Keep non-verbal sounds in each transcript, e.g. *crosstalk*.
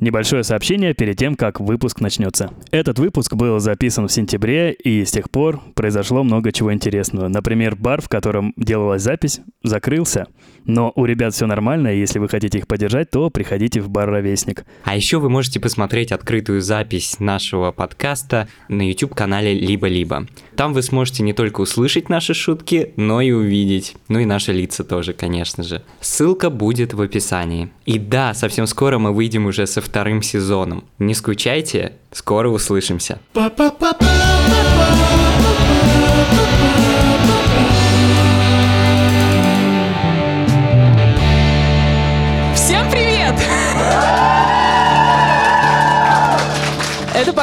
Небольшое сообщение перед тем, как выпуск начнется. Этот выпуск был записан в сентябре, и с тех пор произошло много чего интересного. Например, бар, в котором делалась запись, закрылся. Но у ребят все нормально, и если вы хотите их поддержать, то приходите в бар «Ровесник». А еще вы можете посмотреть открытую запись нашего подкаста на YouTube-канале «Либо-либо». Там вы сможете не только услышать наши шутки, но и увидеть. Ну и наши лица тоже, конечно же. Ссылка будет в описании. И да, совсем скоро мы выйдем уже со вторым сезоном. Не скучайте, скоро услышимся. Всем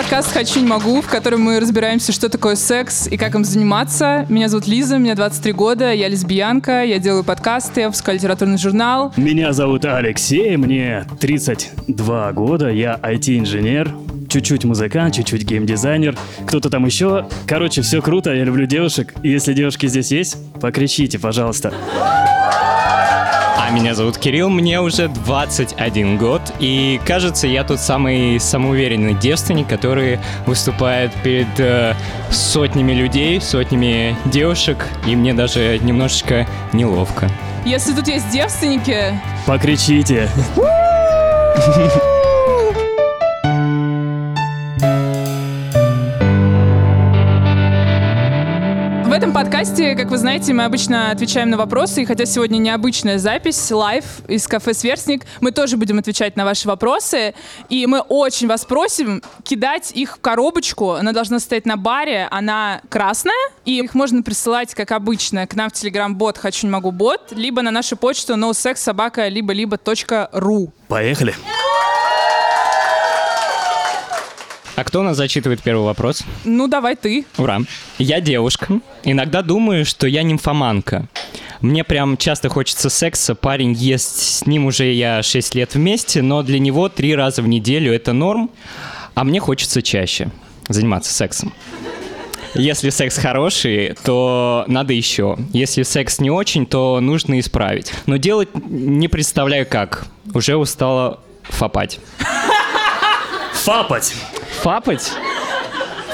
подкаст «Хочу, не могу», в котором мы разбираемся, что такое секс и как им заниматься. Меня зовут Лиза, мне 23 года, я лесбиянка, я делаю подкасты, я выпускаю литературный журнал. Меня зовут Алексей, мне 32 года, я IT-инженер, чуть-чуть музыкант, чуть-чуть геймдизайнер, кто-то там еще. Короче, все круто, я люблю девушек. И Если девушки здесь есть, покричите, пожалуйста. Меня зовут Кирилл, мне уже 21 год, и кажется, я тот самый самоуверенный девственник, который выступает перед э, сотнями людей, сотнями девушек, и мне даже немножечко неловко. Если тут есть девственники, Покричите. Подкасте, как вы знаете, мы обычно отвечаем на вопросы, и хотя сегодня необычная запись, live из кафе «Сверстник», мы тоже будем отвечать на ваши вопросы, и мы очень вас просим кидать их в коробочку, она должна стоять на баре, она красная, и их можно присылать, как обычно, к нам в телеграм-бот «Хочу, не могу, бот», либо на нашу почту nosexsobaka либо либо ру. Поехали. А кто у нас зачитывает первый вопрос? Ну, давай ты. Ура. Я девушка. Иногда думаю, что я нимфоманка. Мне прям часто хочется секса, парень ест, с ним уже я 6 лет вместе, но для него три раза в неделю это норм, а мне хочется чаще заниматься сексом. Если секс хороший, то надо еще. Если секс не очень, то нужно исправить. Но делать не представляю как. Уже устала фапать. Фапать. Фапать?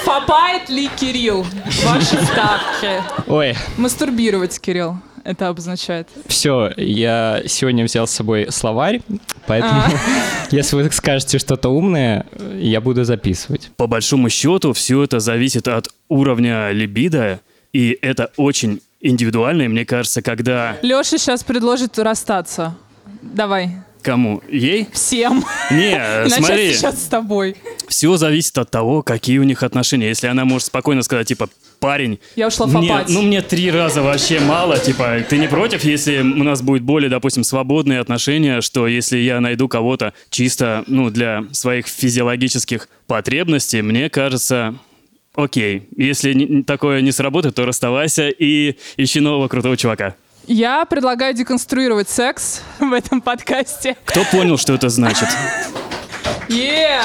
Фапает ли Кирилл? Ваши ставки. Ой, Мастурбировать, Кирилл. Это обозначает. Все, я сегодня взял с собой словарь, поэтому А. *laughs* если вы скажете что-то умное, я буду записывать. По большому счету, все это зависит от уровня либидо, и это очень индивидуально, и мне кажется, когда... Леша сейчас предложит расстаться. Давай. Кому? Ей? Всем. Не, *laughs* начать смотри, сейчас с тобой. все зависит от того, какие у них отношения. Если она может спокойно сказать, типа, парень, Я ушла мне, фапать. ну мне три раза вообще мало, типа, ты не против, если у нас будет более, допустим, свободные отношения, что если я найду кого-то чисто, ну, для своих физиологических потребностей, мне кажется, окей. Если такое не сработает, то расставайся и ищи нового крутого чувака. Я предлагаю деконструировать секс *laughs* в этом подкасте. Кто понял, что это значит? Е,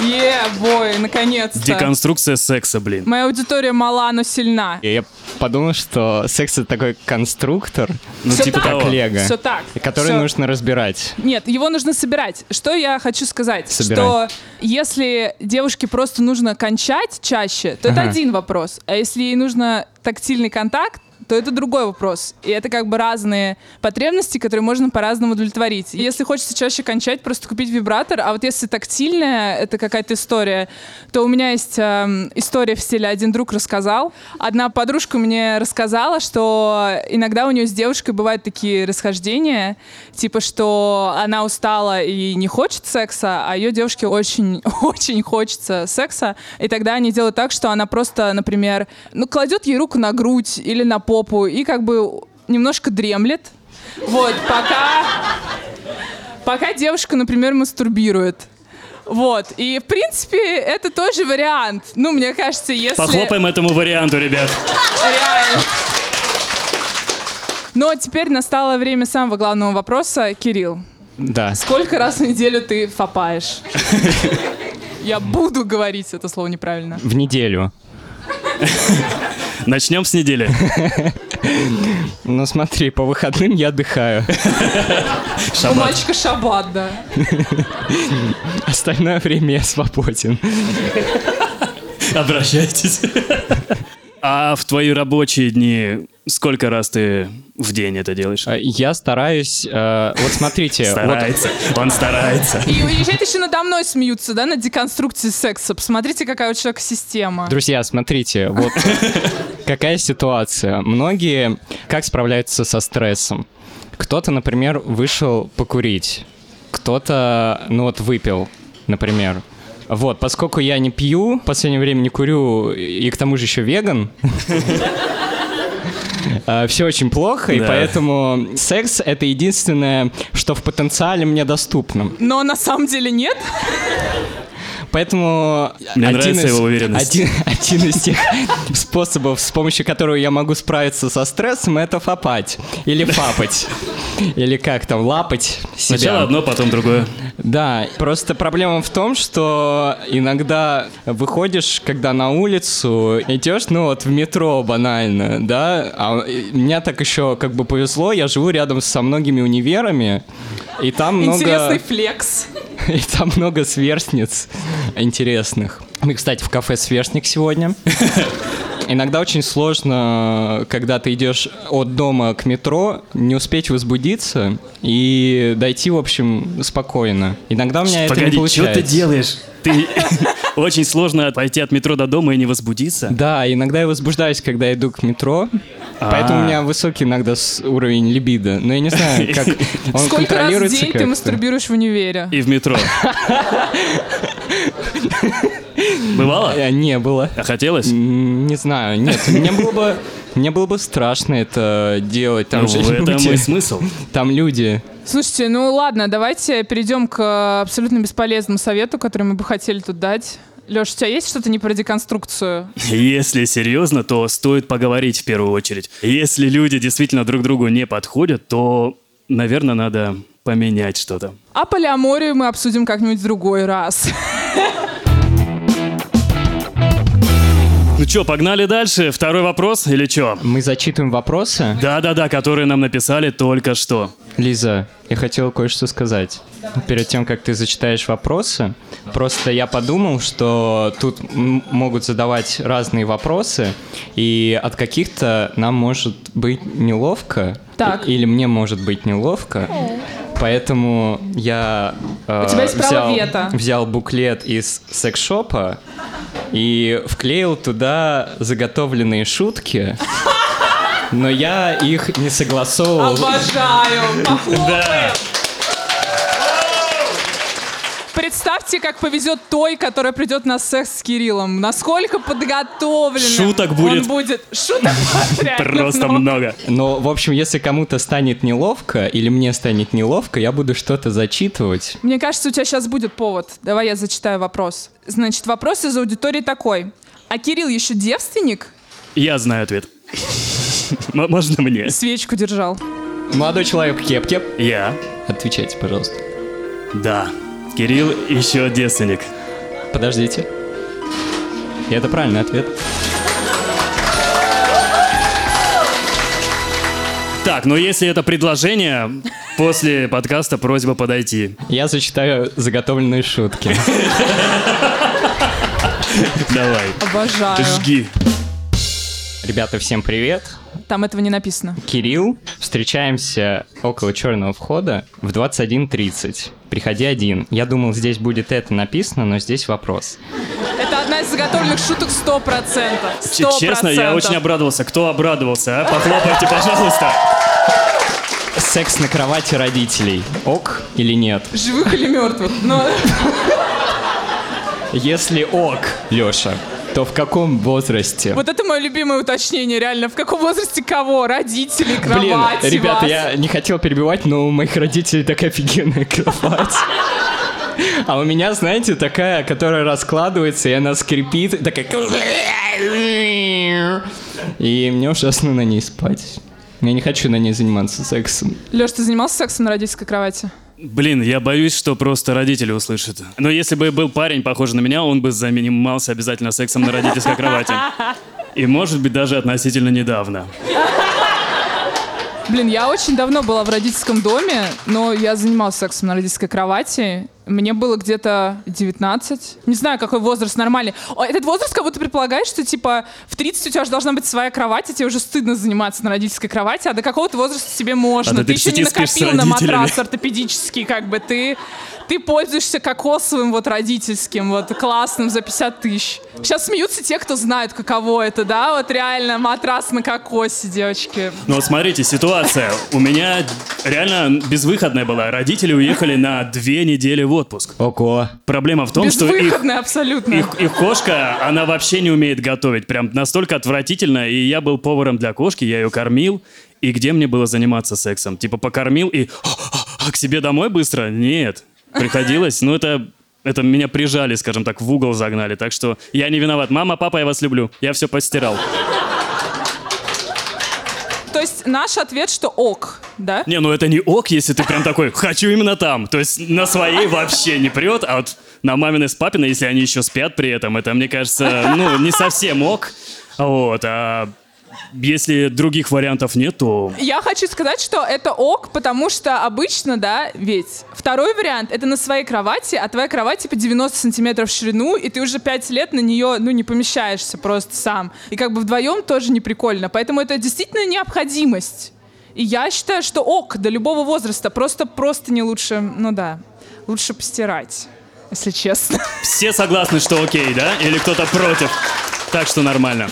е, бой, наконец-то. Деконструкция секса, блин. Моя аудитория мала, но сильна. И Я подумал, что секс это такой конструктор, Ну, Всё типа так. как лего, Все так. который Всё. нужно разбирать. Нет, его нужно собирать. Что я хочу сказать? Собирай. Что если девушке просто нужно кончать чаще, то это Ага. один вопрос. А если ей нужно тактильный контакт, то это другой вопрос. И это как бы разные потребности, которые можно по-разному удовлетворить. Если хочется чаще кончать, просто купить вибратор. А вот если тактильная, это какая-то история, то у меня есть эм, история в стиле «один друг рассказал». Одна подружка мне рассказала, что иногда у нее с девушкой бывают такие расхождения, типа, что она устала и не хочет секса, а ее девушке очень, *laughs* очень хочется секса. И тогда они делают так, что она просто, например, ну, кладет ей руку на грудь или на попу и как бы немножко дремлет. Вот, пока, пока девушка, например, мастурбирует. Вот. И, в принципе, это тоже вариант. Ну, мне кажется, если... Похлопаем этому варианту, ребят. Реально. Но теперь настало время самого главного вопроса. Кирилл, Да. сколько раз в неделю ты фапаешь? Я буду говорить это слово неправильно. В неделю. Начнем с недели. *laughs* Ну смотри, по выходным я отдыхаю. *laughs* У мальчика шаббат, да. *laughs* Остальное время я свободен. Обращайтесь. А в твои рабочие дни сколько раз ты в день это делаешь? А, Я стараюсь... э, Вот смотрите, вот Старается. Он старается. И уезжает еще надо мной смеются, да, над деконструкцией секса. Посмотрите, какая у человека система. Друзья, смотрите, вот какая ситуация. Многие как справляются со стрессом? Кто-то, например, вышел покурить, кто-то, ну вот, выпил, например. Вот, поскольку я не пью, в последнее время не курю, и к тому же еще веган, *laughs* все очень плохо, и поэтому секс — это единственное, что в потенциале мне доступно. Но на самом деле нет. Поэтому Мне один нравится из, его уверенность. Один, один из тех способов, с помощью которого я могу справиться со стрессом, это фапать. Или фапать. Или как там, лапать себя. Сначала одно, потом другое. Да, просто проблема в том, что иногда выходишь, когда на улицу, идешь, ну вот в метро банально, да, а мне так еще как бы повезло, я живу рядом со многими универами, и там много... Интересный флекс. *laughs* И там много сверстниц интересных. Мы, кстати, в кафе «Сверстник» сегодня. *laughs* Иногда очень сложно, когда ты идешь от дома к метро, не успеть возбудиться и дойти, в общем, спокойно. Иногда у меня это не Погоди, что получается. ты делаешь? Ты *laughs* очень сложно пойти от метро до дома и не возбудиться. Да, иногда я возбуждаюсь, когда иду к метро, поэтому А. у меня высокий иногда уровень либидо. Но я не знаю, *laughs* как он Сколько раз в день ты мастурбируешь в универе? И в метро. Бывало? Э, Не было. А хотелось? Не знаю, нет, мне было бы, мне было бы страшно это делать. Там Ну, же в этом люди, и смысл. там люди. Слушайте, ну ладно, давайте перейдем к абсолютно бесполезному совету, который мы бы хотели тут дать. Леш, у тебя есть что-то не про деконструкцию? Если серьезно, то стоит поговорить в первую очередь. Если люди действительно друг другу не подходят, то, наверное, надо поменять что-то. А полиаморию мы обсудим как-нибудь в другой раз. *laughs* Ну что, погнали дальше? Второй вопрос или что? Мы зачитываем вопросы. Да-да-да, которые нам написали только что. Лиза, я хотел кое-что сказать. Перед тем, как ты зачитаешь вопросы, просто я подумал, что тут могут задавать разные вопросы, и от каких-то нам может быть неловко, Так. или мне может быть неловко. Поэтому я э, У тебя есть право взял, вето. взял буклет из секс-шопа и вклеил туда заготовленные шутки, но я их не согласовывал. Обожаю! Похлопаем! Да. Представьте, как повезет той, которая придет на секс с Кириллом. Насколько подготовленным Шуток будет. он будет. Шуток Просто много. Но, в общем, если кому-то станет неловко, или мне станет неловко, я буду что-то зачитывать. Мне кажется, у тебя сейчас будет повод. Давай я зачитаю вопрос. Значит, вопрос из аудитории такой. А Кирилл еще девственник? Я знаю ответ. Можно мне? Свечку держал. Молодой человек в кепке. Я. Отвечайте, пожалуйста. Да. Кирилл еще девственник. Подождите. И это правильный ответ. Так, но если это предложение, после подкаста просьба подойти. Я зачитаю заготовленные шутки. Давай. Обожаю. Жги. Ребята, всем привет. Там этого не написано. Кирилл. Встречаемся около черного входа в 21.30. Приходи один. Я думал, здесь будет это написано, но здесь вопрос. Это одна из заготовленных шуток 100%. Ч- 100%. Честно, я очень обрадовался. Кто обрадовался, а? Похлопайте, пожалуйста. Секс на кровати родителей. Ок или нет? Живых или мертвых. Но Если ок, Лёша, то в каком возрасте? вот это мое любимое уточнение, реально. В каком возрасте кого? Родителей, Блин, кровати ребята, вас. я не хотел перебивать, но у моих родителей такая офигенная кровать. А у меня, знаете, такая, которая раскладывается, и она скрипит, такая... И мне ужасно на ней спать. Я не хочу на ней заниматься сексом. Леш, ты занимался сексом на родительской кровати? Блин, я боюсь, что просто родители услышат. Но если бы был парень, похожий на меня, он бы занимался обязательно сексом на родительской кровати. И может быть даже относительно недавно. Блин, я очень давно была в родительском доме, но я занималась сексом на родительской кровати. Мне было где-то 19. Не знаю, какой возраст нормальный. Этот возраст как будто предполагает, что, типа, в 30 у тебя уже должна быть своя кровать, и тебе уже стыдно заниматься на родительской кровати, а до какого-то возраста тебе можно. А ты еще не 30 спишь с накопил на матрас ортопедический, как бы, ты... Ты пользуешься кокосовым вот родительским, вот классным за 50 тысяч. Сейчас смеются те, кто знают, каково это, да? Вот реально матрас на кокосе, девочки. Ну вот смотрите, ситуация. У меня реально безвыходная была. Родители уехали на две недели в отпуск. Ого. Проблема в том, что их, Безвыходная абсолютно. их, их кошка, она вообще не умеет готовить. Прям настолько отвратительно. И я был поваром для кошки, я ее кормил. И где мне было заниматься сексом? Типа покормил и а к себе домой быстро? Нет. Приходилось. Ну это это меня прижали, скажем так, в угол загнали. Так что я не виноват. Мама, папа, я вас люблю. Я все постирал. То есть наш ответ, что ок, да? Не, ну это не ок, если ты прям такой, хочу именно там. То есть на своей вообще не прет, а вот на маминой с папиной, если они еще спят при этом, это, мне кажется, ну, не совсем ок. Вот, а если других вариантов нет, то... Я хочу сказать, что это ок, потому что обычно, да, ведь второй вариант это на своей кровати, а твоя кровать типа 90 сантиметров в ширину, и ты уже 5 лет на нее, ну, не помещаешься просто сам. И как бы вдвоем тоже не прикольно. Поэтому это действительно необходимость. И я считаю, что ок до любого возраста. Просто, просто не лучше, ну да, лучше постирать, если честно. Все согласны, что окей, да? Или кто-то против? Так что нормально.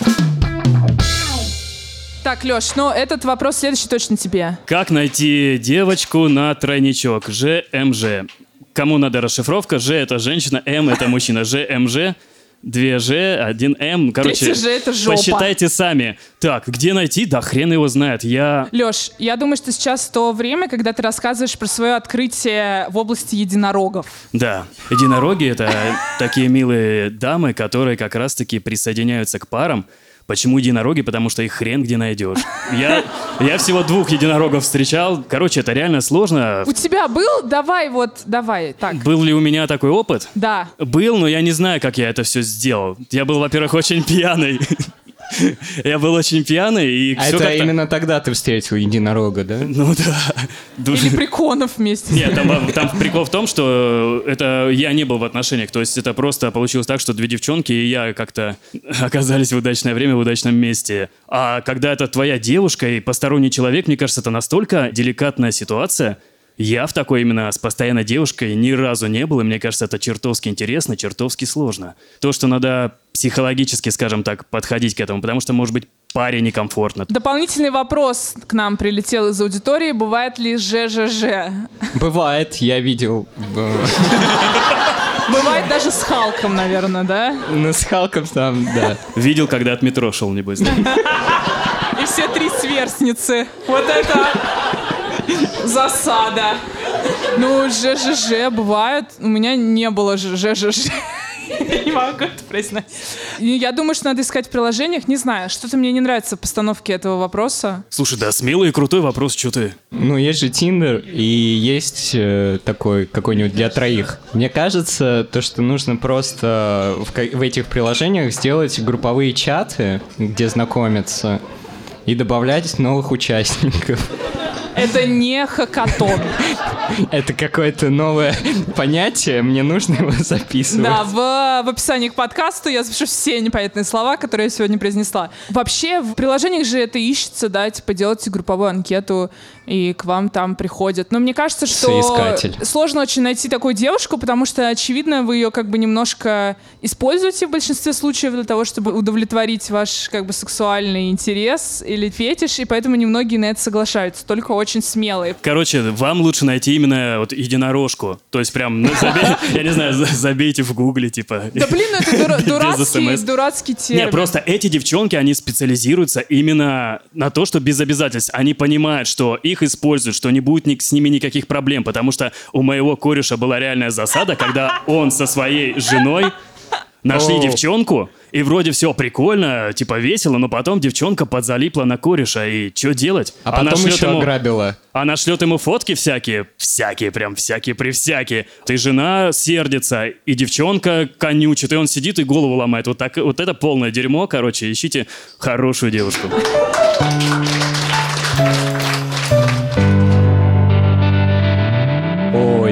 Так, Леш, ну этот вопрос следующий точно тебе. Как найти девочку на тройничок? ЖМЖ. Кому надо расшифровка? Ж это женщина, М это мужчина. ЖМЖ, две Ж, один М. Короче, Третий Ж это жопа. посчитайте сами. Так, где найти? Да хрен его знает. Я... Леш, я думаю, что сейчас то время, когда ты рассказываешь про свое открытие в области единорогов. Да, единороги — это такие милые дамы, которые как раз-таки присоединяются к парам. Почему единороги? Потому что их хрен где найдешь. Я, я всего двух единорогов встречал. Короче, это реально сложно. У тебя был? Давай вот, давай, так. Был ли у меня такой опыт? Да. Был, но я не знаю, как я это все сделал. Я был, во-первых, очень пьяный. *laughs* Я был очень пьяный, и А все это как-то... именно тогда ты встретил единорога, да? *laughs* Ну да. Или приконов вместе. Нет, там, там прикол в том, что это я не был в отношениях. То есть это просто получилось так, что две девчонки и я как-то *laughs* оказались в удачное время, в удачном месте. А когда это твоя девушка и посторонний человек, мне кажется, это настолько деликатная ситуация. Я в такой именно с постоянной девушкой ни разу не был, и мне кажется, это чертовски интересно, чертовски сложно. То, что надо психологически, скажем так, подходить к этому, потому что, может быть, паре некомфортно. Дополнительный вопрос к нам прилетел из аудитории. Бывает ли ЖЖЖ? Бывает, я видел. Бывает даже с Халком, наверное, да? Ну, с Халком там, да. Видел, когда от метро шел, небось. да? И все три сверстницы. Вот это засада. Ну, ЖЖЖ бывает. У меня не было ЖЖЖ. Я не могу это произносить. Я думаю, что надо искать в приложениях. Не знаю, что-то мне не нравится в постановке этого вопроса. Слушай, да, смелый и крутой вопрос, что ты... Ну, есть же Тиндер, и есть э, такой какой-нибудь для троих. Мне кажется, то, что нужно просто в, в этих приложениях сделать групповые чаты, где знакомиться, и добавлять новых участников. Это не хакатон. Это какое-то новое понятие, мне нужно его записывать. Да, в, в описании к подкасту я запишу все непонятные слова, которые я сегодня произнесла. Вообще, в приложениях же это ищется, да, типа делайте групповую анкету, и к вам там приходят. Но мне кажется, что Соискатель. сложно очень найти такую девушку, потому что, очевидно, вы ее как бы немножко используете в большинстве случаев для того, чтобы удовлетворить ваш как бы сексуальный интерес или фетиш, и поэтому немногие на это соглашаются, только очень смелые. Короче, вам лучше найти именно вот единорожку. То есть прям, ну, забей- *laughs* я не знаю, за- забейте в гугле, типа. Да блин, ну это *laughs* дурацкий, дурацкий термин. Не, просто эти девчонки, они специализируются именно на то, что без обязательств. Они понимают, что их используют, что не будет ни- с ними никаких проблем, потому что у моего кореша была реальная засада, когда он со своей женой нашли О. девчонку, и вроде все прикольно, типа весело, но потом девчонка подзалипла на кореша, и что делать? А потом шлет еще ограбила. она шлет ему фотки всякие, всякие, прям всякие при всякие. Ты жена сердится, и девчонка конючит, и он сидит и голову ломает. Вот, так, вот это полное дерьмо, короче, ищите хорошую девушку.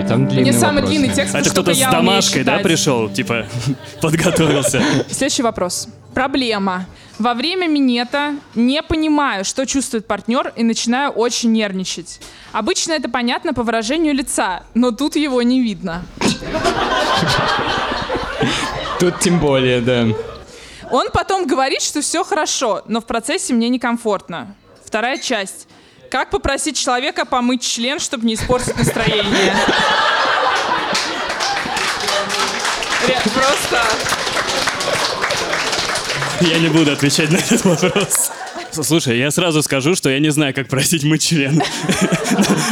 Там длинный Мне самый вопрос. длинный текст, А это кто-то с домашкой, да, пришел? Типа, *laughs* подготовился. Следующий вопрос. Проблема. Во время минета не понимаю, что чувствует партнер, и начинаю очень нервничать. Обычно это понятно по выражению лица, но тут его не видно. Тут тем более, да. Он потом говорит, что все хорошо, но в процессе мне некомфортно. Вторая часть. Как попросить человека помыть член, чтобы не испортить настроение? Просто... Я не буду отвечать на этот вопрос. Слушай, я сразу скажу, что я не знаю, как просить мыть член.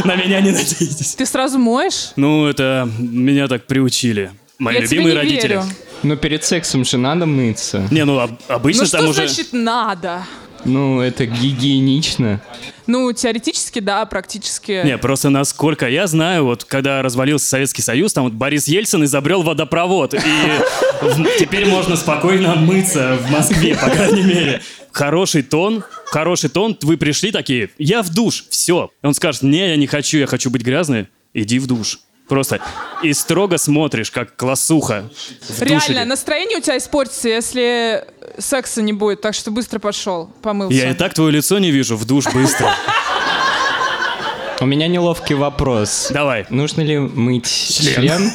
На меня не надейтесь. Ты сразу моешь? Ну, это меня так приучили. Мои Я тебе любимые не родители. верю. Но перед сексом же надо мыться. Не, ну об- обычно Ну там что уже... значит надо? Ну, это гигиенично. Ну, теоретически, да, практически. Не, просто насколько я знаю, вот когда развалился Советский Союз, там вот Борис Ельцин изобрел водопровод, и теперь можно спокойно мыться в Москве, по крайней мере. Хороший тон, хороший тон, вы пришли такие, я в душ, все. Он скажет, не, я не хочу, я хочу быть грязной, иди в душ. Просто. И строго смотришь, как классуха в душе. Реально, настроение у тебя испортится, если секса не будет, так что быстро пошел, помылся. Я и так твое лицо не вижу, в душ быстро. *laughs* У меня неловкий вопрос. Давай. Нужно ли мыть член?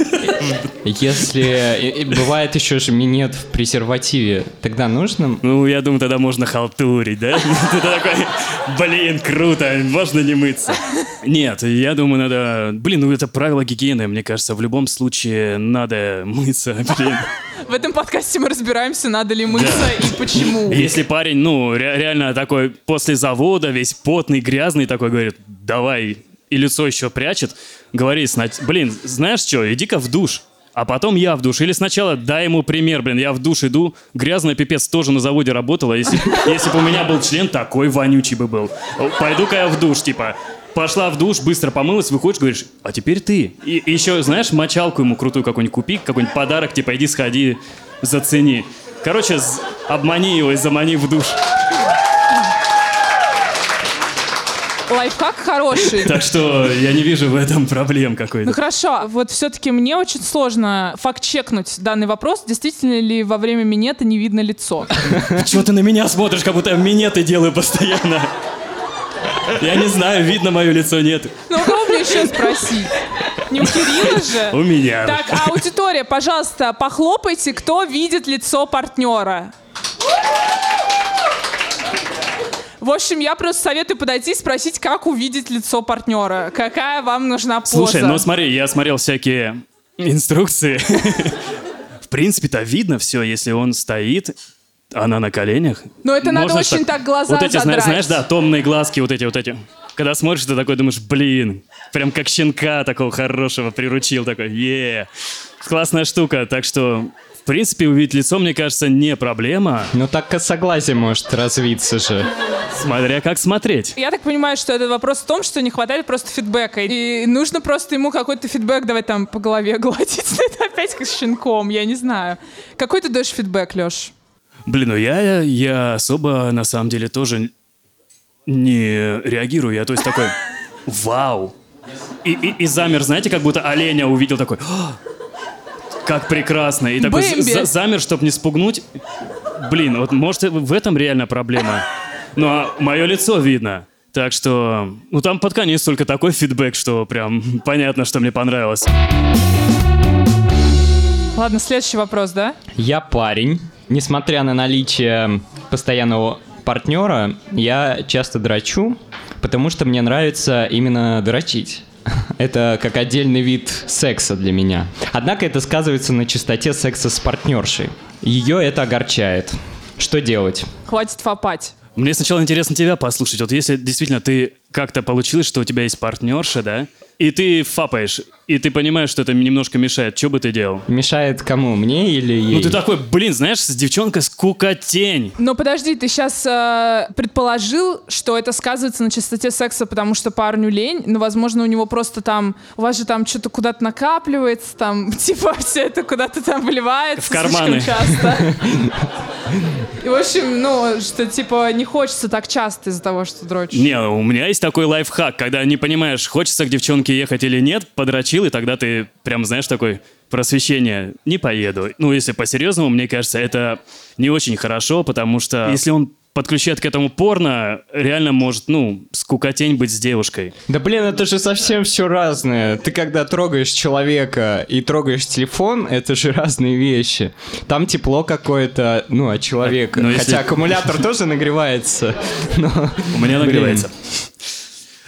Если и- и бывает еще же минет в презервативе, тогда нужно? Ну, я думаю, тогда можно халтурить, да? *laughs* Ты такой, блин, круто, можно не мыться. Нет, я думаю, надо... Блин, ну это правило гигиены, мне кажется, в любом случае надо мыться, блин. В этом подкасте мы разбираемся, надо ли мыться и почему. Если парень, ну, ре- реально такой после завода, весь потный, грязный, такой говорит, давай, и лицо еще прячет, говори, сна- блин, знаешь что, иди-ка в душ. А потом я в душ. Или сначала дай ему пример, блин, я в душ иду, грязная пипец тоже на заводе работала. Если, *laughs* если бы у меня был член, такой вонючий бы был. Пойду-ка я в душ, типа, пошла в душ, быстро помылась, выходишь, говоришь, а теперь ты. И, и еще, знаешь, мочалку ему крутую какую-нибудь купи, какой-нибудь подарок, типа, иди сходи, зацени. Короче, обмани его и замани в душ. Лайфхак хороший. Так что я не вижу в этом проблем Ну какой-то. хорошо, вот все-таки мне очень сложно факт-чекнуть данный вопрос, действительно ли во время минета не видно лицо. Чего ты на меня смотришь, как будто я минеты делаю постоянно? Я не знаю, видно мое лицо, нет. Ну, кого мне еще спросить? Не у Кирилла же? У меня. Так, а аудитория, пожалуйста, похлопайте, кто видит лицо партнера. В общем, я просто советую подойти и спросить, как увидеть лицо партнера. Какая вам нужна поза? Слушай, ну смотри, я смотрел всякие инструкции. *laughs* В принципе-то видно все, если он стоит, она на коленях. Но это надо Можно очень так глаза Вот эти, задрать. знаешь, да, томные глазки вот эти, вот эти. Когда смотришь, ты такой думаешь, блин, прям как щенка такого хорошего приручил, такой, е Классная штука, так что, принципе, увидеть лицо, мне кажется, не проблема, Ну так косоглазие может развиться же. смотря как смотреть. Я так понимаю, что этот вопрос в том, что не хватает просто фидбэка. И нужно просто ему какой-то фидбэк давать там по голове *laughs* гладить. Это опять как с щенком, я не знаю. Какой ты даешь фидбэк, Леш? Блин, ну я, я особо, на самом деле, тоже не реагирую. Я, то есть, такой, *laughs* вау. И, и, и замер, знаете, как будто оленя увидел такой, «А, как прекрасно. И такой Бэмби. за- замер, чтобы не спугнуть. Блин, вот может в этом реально проблема. Ну, а мое лицо видно. Так что, ну там под конец только такой фидбэк, что прям понятно, что мне понравилось. Ладно, следующий вопрос, да? Я парень. Несмотря на наличие постоянного партнера, я часто драчу, потому что мне нравится именно дрочить. *laughs* Это как отдельный вид секса для меня. Однако это сказывается на частоте секса с партнершей. Ее это огорчает. Что делать? Хватит фопать. Мне сначала интересно тебя послушать. Вот если действительно ты как-то получилось, что у тебя есть партнерша, да, и ты фапаешь, и ты понимаешь, что это немножко мешает, что бы ты делал? Мешает кому? Мне или ей? Ну ты такой, блин, знаешь, с девчонкой скукотень. Но подожди, ты сейчас предположил, что это сказывается на частоте секса, потому что парню лень, но, возможно, у него просто там, у вас же там что-то куда-то накапливается, там, *laughs* типа, все это куда-то там выливается В карманы. слишком часто. *laughs* И, в общем, ну, что, типа, не хочется так часто из-за того, что дрочишь. Не, у меня есть такой лайфхак, когда не понимаешь, хочется к девчонке съемки ехать или нет, подрочил, и тогда ты прям, знаешь, такой просвещение, не поеду. Ну, если по-серьезному, мне кажется, это не очень хорошо, потому что если он подключает к этому порно, реально может, ну, скукотень быть с девушкой. Да блин, это же совсем все разное. Ты когда трогаешь человека и трогаешь телефон, это же разные вещи. Там тепло какое-то, ну, от человека. Но если- Хотя аккумулятор тоже нагревается. У меня нагревается.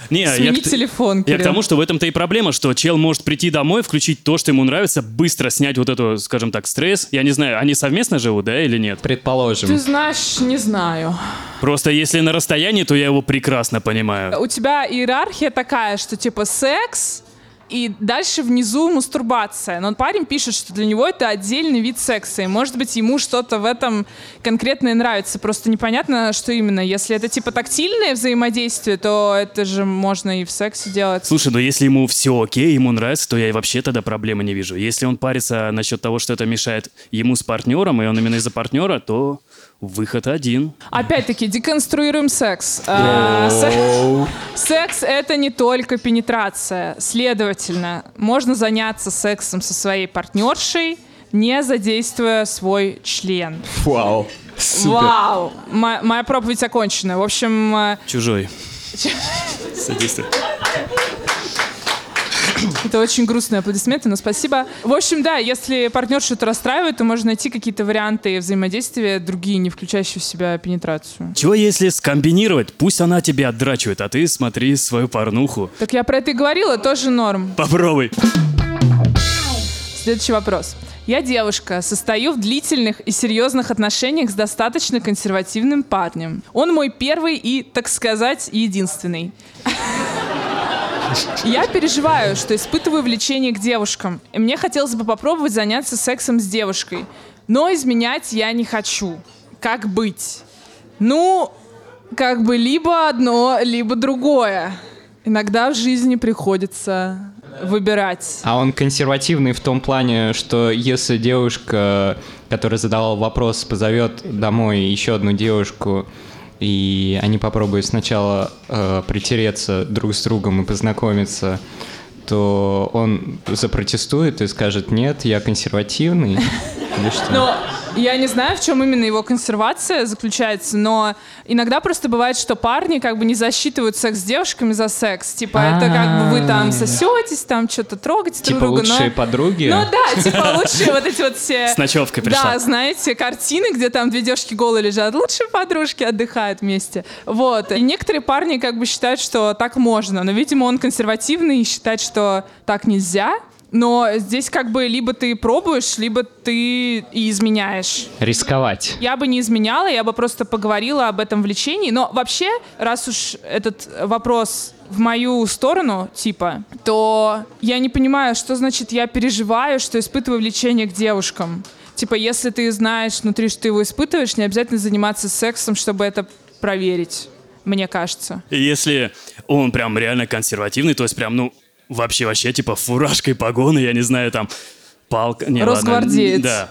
Не, я Смени к т- телефон, Я к Кирилл. тому, что в этом-то и проблема, что чел может прийти домой, включить то, что ему нравится, быстро снять вот эту, скажем так, стресс. Я не знаю, они совместно живут, да, или нет? Предположим. Ты знаешь, не знаю. Просто если на расстоянии, то я его прекрасно понимаю. У тебя иерархия такая, что типа секс, и дальше внизу мастурбация. Но парень пишет, что для него это отдельный вид секса. И может быть ему что-то в этом конкретное нравится. Просто непонятно, что именно. Если это типа тактильное взаимодействие, то это же можно и в сексе делать. Слушай, ну если ему все окей, ему нравится, то я и вообще тогда проблемы не вижу. Если он парится насчет того, что это мешает ему с партнером, и он именно из-за партнера, то выход один. Опять-таки, деконструируем секс. А, се- *laughs* Секс — это не только пенетрация. Следовательно, можно заняться сексом со своей партнершей, не задействуя свой член. Вау. Супер. Вау! Мо- моя проповедь окончена. В общем, э, Чужой. *laughs* Содействуй. *coughs* это очень грустные аплодисменты, но спасибо. В общем, да, если партнер что-то расстраивает, то можно найти какие-то варианты взаимодействия, другие, не включающие в себя пенетрацию. Чего если скомбинировать? Пусть она тебе отдрачивает, а ты смотри свою порнуху. Так я про это и говорила, тоже норм. Попробуй. Следующий вопрос. Я девушка, состою в длительных и серьезных отношениях с достаточно консервативным парнем. Он мой первый и, так сказать, единственный. Я переживаю, что испытываю влечение к девушкам, и мне хотелось бы попробовать заняться сексом с девушкой. Но изменять я не хочу. Как быть? Ну, как бы либо одно, либо другое. Иногда в жизни приходится выбирать. А он консервативный в том плане, что если девушка, которая задавала вопрос, позовет домой еще одну девушку, и они попробуют сначала э, притереться друг с другом и познакомиться, то он запротестует и скажет, нет, я консервативный. *laughs* Или что? Я не знаю, в чем именно его консервация заключается, но иногда просто бывает, что парни как бы не засчитывают секс с девушками за секс. Типа, это как бы вы там сосетесь, там что-то трогаете друг Типа друга. но- лучшие подруги? Ну да, типа лучшие вот эти вот все... С ночевкой пришла. Да, знаете, картины, где там две девушки голые лежат, лучшие подружки отдыхают вместе. Вот. И некоторые парни как бы считают, что так можно, но, видимо, он консервативный и считает, что так нельзя. Но здесь как бы либо ты пробуешь, либо ты и изменяешь. Рисковать. Я бы не изменяла, я бы просто поговорила об этом влечении. Но вообще, раз уж этот вопрос в мою сторону, типа, то я не понимаю, что значит я переживаю, что испытываю влечение к девушкам. Типа, если ты знаешь внутри, что ты его испытываешь, не обязательно заниматься сексом, чтобы это проверить, мне кажется. И если он прям реально консервативный, то есть прям, ну, вообще, вообще, типа, фуражкой, погоны, я не знаю, там, палка... Не, ладно. Росгвардеец. Да.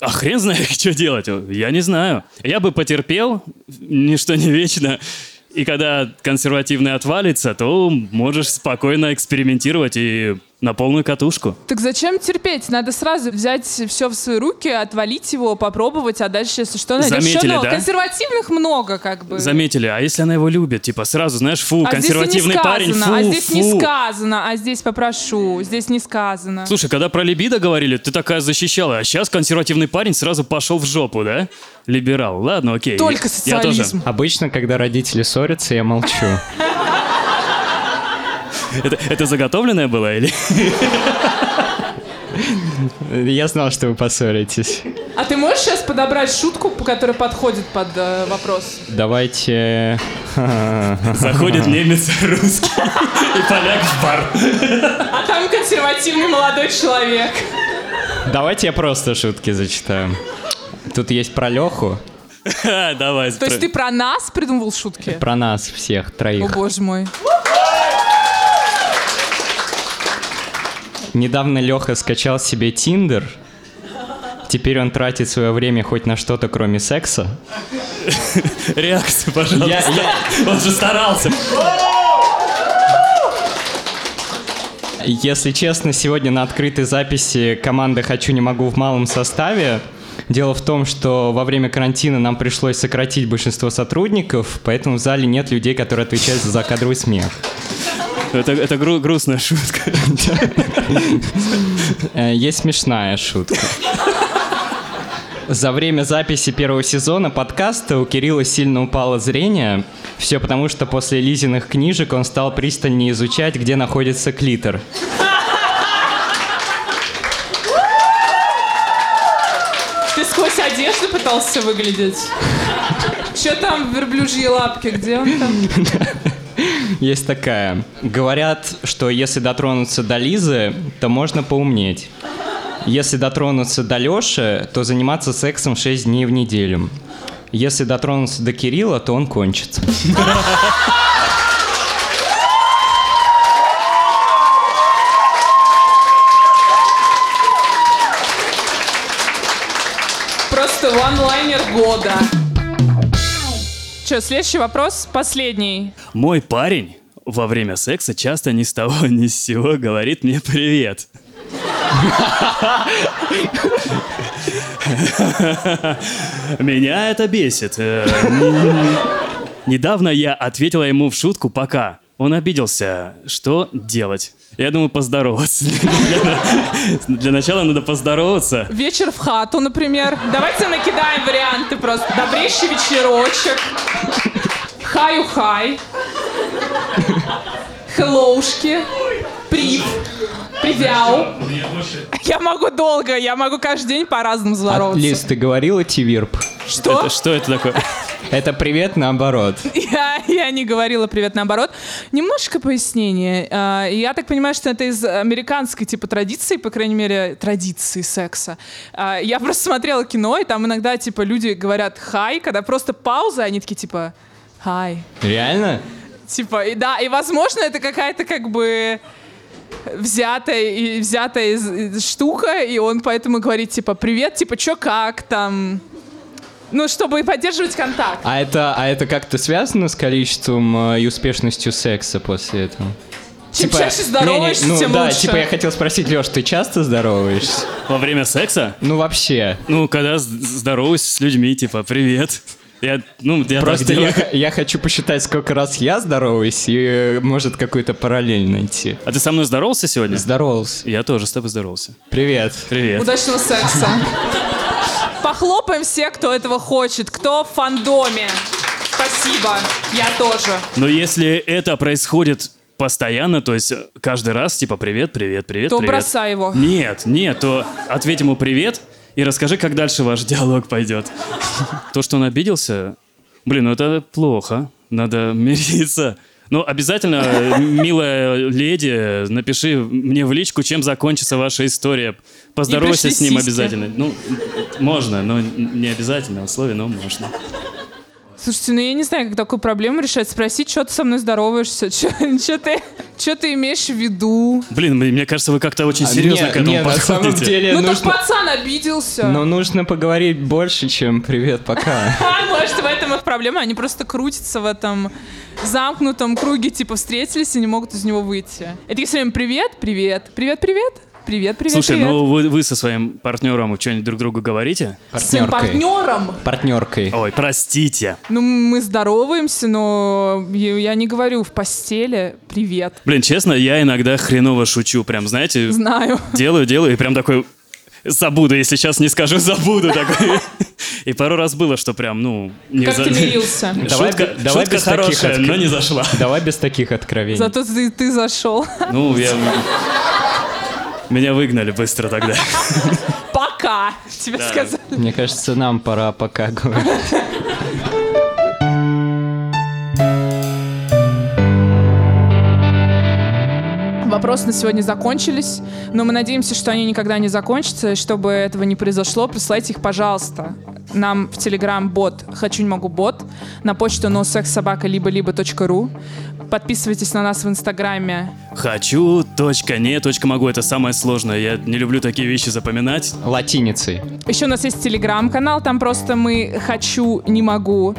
А хрен знает, *laughs* что делать, я не знаю. Я бы потерпел, ничто не вечно. И когда консервативный отвалится, то можешь спокойно экспериментировать и на полную катушку. Так зачем терпеть? Надо сразу взять все в свои руки, отвалить его, попробовать, а дальше, если что, найдешь еще Заметили, нового. да? Консервативных много, как бы. Заметили, а если она его любит, типа, сразу, знаешь, фу, А здесь и не консервативный парень, сказано, фу, а здесь фу. не сказано, а здесь попрошу, здесь не сказано. Слушай, когда про либидо говорили, ты такая защищала, а сейчас консервативный парень сразу пошел в жопу, да? Либерал. Ладно, окей. Только Я тоже. социализм. Обычно, когда родители ссорятся, я молчу. *laughs* Это, это заготовленное было или? Я знал, что вы поссоритесь. А ты можешь сейчас подобрать шутку, по- которая подходит под э, вопрос? Давайте... Заходит немец, русский и поляк в бар. А там консервативный молодой человек. Давайте я просто шутки зачитаю. Тут есть про Леху, *laughs* Давай. То есть ты про нас придумывал шутки? про нас всех О троих. боже мой. Недавно Леха скачал себе Тиндер. Теперь он тратит свое время хоть на что-то, кроме секса. *laughs* Реакцию, пожалуйста. Я- Он же старался. Если честно, сегодня на открытой записи команда «Хочу, не могу» в малом составе. Дело в том, что во время карантина нам пришлось сократить большинство сотрудников, поэтому в зале нет людей, которые отвечают за закадровый смех. Это, это гру- грустная шутка. Э, Есть смешная шутка. За время записи первого сезона подкаста у Кирилла сильно упало зрение. Все потому, что после Лизиных книжек он стал пристальнее изучать, где находится клитор. Ты сквозь одежду пытался выглядеть? Че там верблюжьи лапки? Где он там? Есть такая. Говорят, что если дотронуться до Лизы, то можно поумнеть. Если дотронуться до Лёши, то заниматься сексом 6 дней в неделю. Если дотронуться до Кирилла, то он кончится. Просто ванлайнер года. Че, следующий вопрос, последний. Мой парень во время секса часто ни с того *laughs* ни с сего говорит мне привет. *laughs* Меня это бесит. Э, Недавно я ответила ему в шутку «пока». Он обиделся. Что делать? Я думаю, поздороваться. Для- начала надо поздороваться. Вечер в хату, например. Давайте накидаем варианты просто. Добрейший вечерочек. Хаю-хай. Хеллоушки. Прив. Привяу. Я могу долго, я могу каждый день по-разному здороваться. Лиз, ты говорила Тивирп? Что? Это, что это такое? Это привет наоборот. *laughs* Я, я не говорила привет наоборот. Немножко пояснение. А, Я так понимаю, что это из американской типа традиции, по крайней мере, традиции секса. А, Я просто смотрела кино, и там иногда типа люди говорят хай, когда просто пауза, они такие типа хай. Реально? Типа, и да, и возможно, это какая-то как бы взятая, и взятая из штука, и он поэтому говорит, типа, привет, типа, чё, как там? Ну, чтобы поддерживать контакт. А это, а это как-то связано с количеством э, и успешностью секса после этого? Чем чаще здороваешься, не, не, ну, тем да, лучше. типа я хотел спросить, Леш, ты часто здороваешься? Во время секса? Ну вообще. Ну, когда здороваюсь с людьми, типа, привет. Я, ну, я Просто я, я хочу посчитать, сколько раз я здороваюсь, и э, может какую-то параллель найти. А ты со мной здоровался сегодня? Здоровался. Я тоже с тобой здоровался. Привет. Привет. Удачного секса. Похлопаем все, кто этого хочет, кто в фандоме. Спасибо, я тоже. Но если это происходит постоянно, то есть каждый раз, типа, привет, привет, привет, То привет. бросай его. Нет, нет, то ответь ему привет и расскажи, как дальше ваш диалог пойдет. *laughs* То, что он обиделся, блин, ну это плохо, надо *laughs* мириться. Ну, обязательно, *laughs* милая леди, напиши мне в личку, чем закончится ваша история. Поздоровайся с ним сиськи. обязательно. Ну, можно, но не обязательно условие, но можно. Слушайте, ну я не знаю, как такую проблему решать. Спросить, что ты со мной здороваешься, *laughs* что ты, чё ты имеешь в виду? Блин, мне кажется, вы как-то очень серьезно Не, к этому не, на подходите. самом деле ну нужно... так пацан обиделся. Но нужно поговорить больше, чем привет, пока. А, *laughs* может, в проблема, они просто крутятся в этом замкнутом круге, типа встретились и не могут из него выйти. Это все время привет, привет, привет, привет, привет, привет, Слушай, привет. ну вы, вы со своим партнером что-нибудь друг другу говорите? С своим Партнеркой. партнером. Партнеркой. Ой, простите. Ну, мы здороваемся, но я я не говорю в постели привет. Блин, честно, я иногда хреново шучу. Прям, знаете, Знаю. делаю, делаю, и прям такой... Забуду, если сейчас не скажу, забуду. Такой. *laughs* *laughs* И пару раз было, что прям, ну... Не Как за- ты *laughs* мирился. Давай шутка давай шутка без таких хорошая, откры- но не зашла. *laughs* Давай без таких откровений. Зато ты, ты зашел. Ну, я... Меня выгнали быстро тогда. Пока. Тебе Да. сказали. Мне кажется, нам пора пока говорить. Вопросы на сегодня закончились, но мы надеемся, что они никогда не закончатся. И чтобы этого не произошло, присылайте их, пожалуйста, нам в Telegram-бот «Хочу, не могу, бот», на почту nosexsobaka либо либо ру. Подписывайтесь на нас в Инстаграме. Хочу, точка, не, точка, могу. Это самое сложное. Я не люблю такие вещи запоминать. Латиницей. Еще у нас есть Телеграм-канал, там просто мы «Хочу, не могу».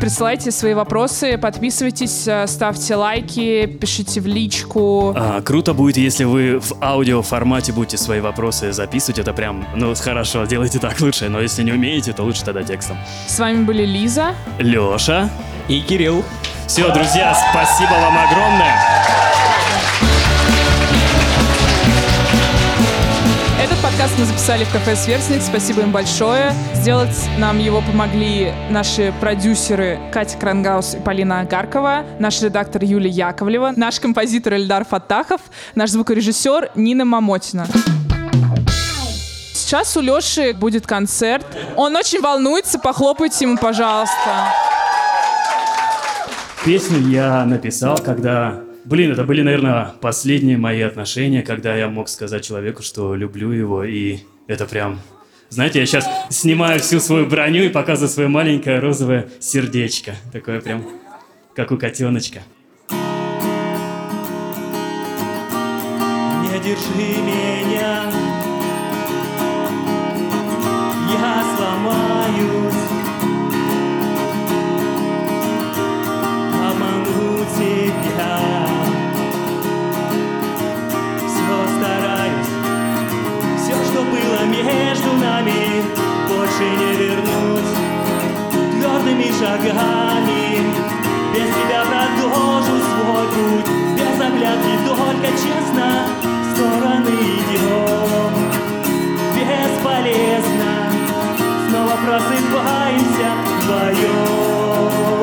Присылайте свои вопросы, подписывайтесь, э, ставьте лайки, пишите в личку. А, круто будет, если вы в аудио формате будете свои вопросы записывать. Это прям, ну, хорошо, делайте так лучше. Но если не умеете, то лучше тогда текстом. С вами были Лиза. Леша. И Кирилл. Все, друзья, спасибо вам огромное. Подкаст мы записали в кафе «Сверстник». Спасибо им большое. Сделать нам его помогли наши продюсеры Катя Крангаус и Полина Агаркова, наш редактор Юлия Яковлева, наш композитор Эльдар Фатахов, наш звукорежиссер Нина Мамотина. Сейчас у Леши будет концерт. Он очень волнуется, похлопайте ему, пожалуйста. Песню я написал, когда... Блин, это были, наверное, последние мои отношения, когда я мог сказать человеку, что люблю его, и это прям... Знаете, я сейчас снимаю всю свою броню и показываю свое маленькое розовое сердечко. Такое прям, как у котеночка. Не держи меня, между нами, больше не вернуть твердыми шагами. Без тебя продолжу свой путь, без оглядки, только честно в стороны идем. Бесполезно, снова просыпаемся вдвоем.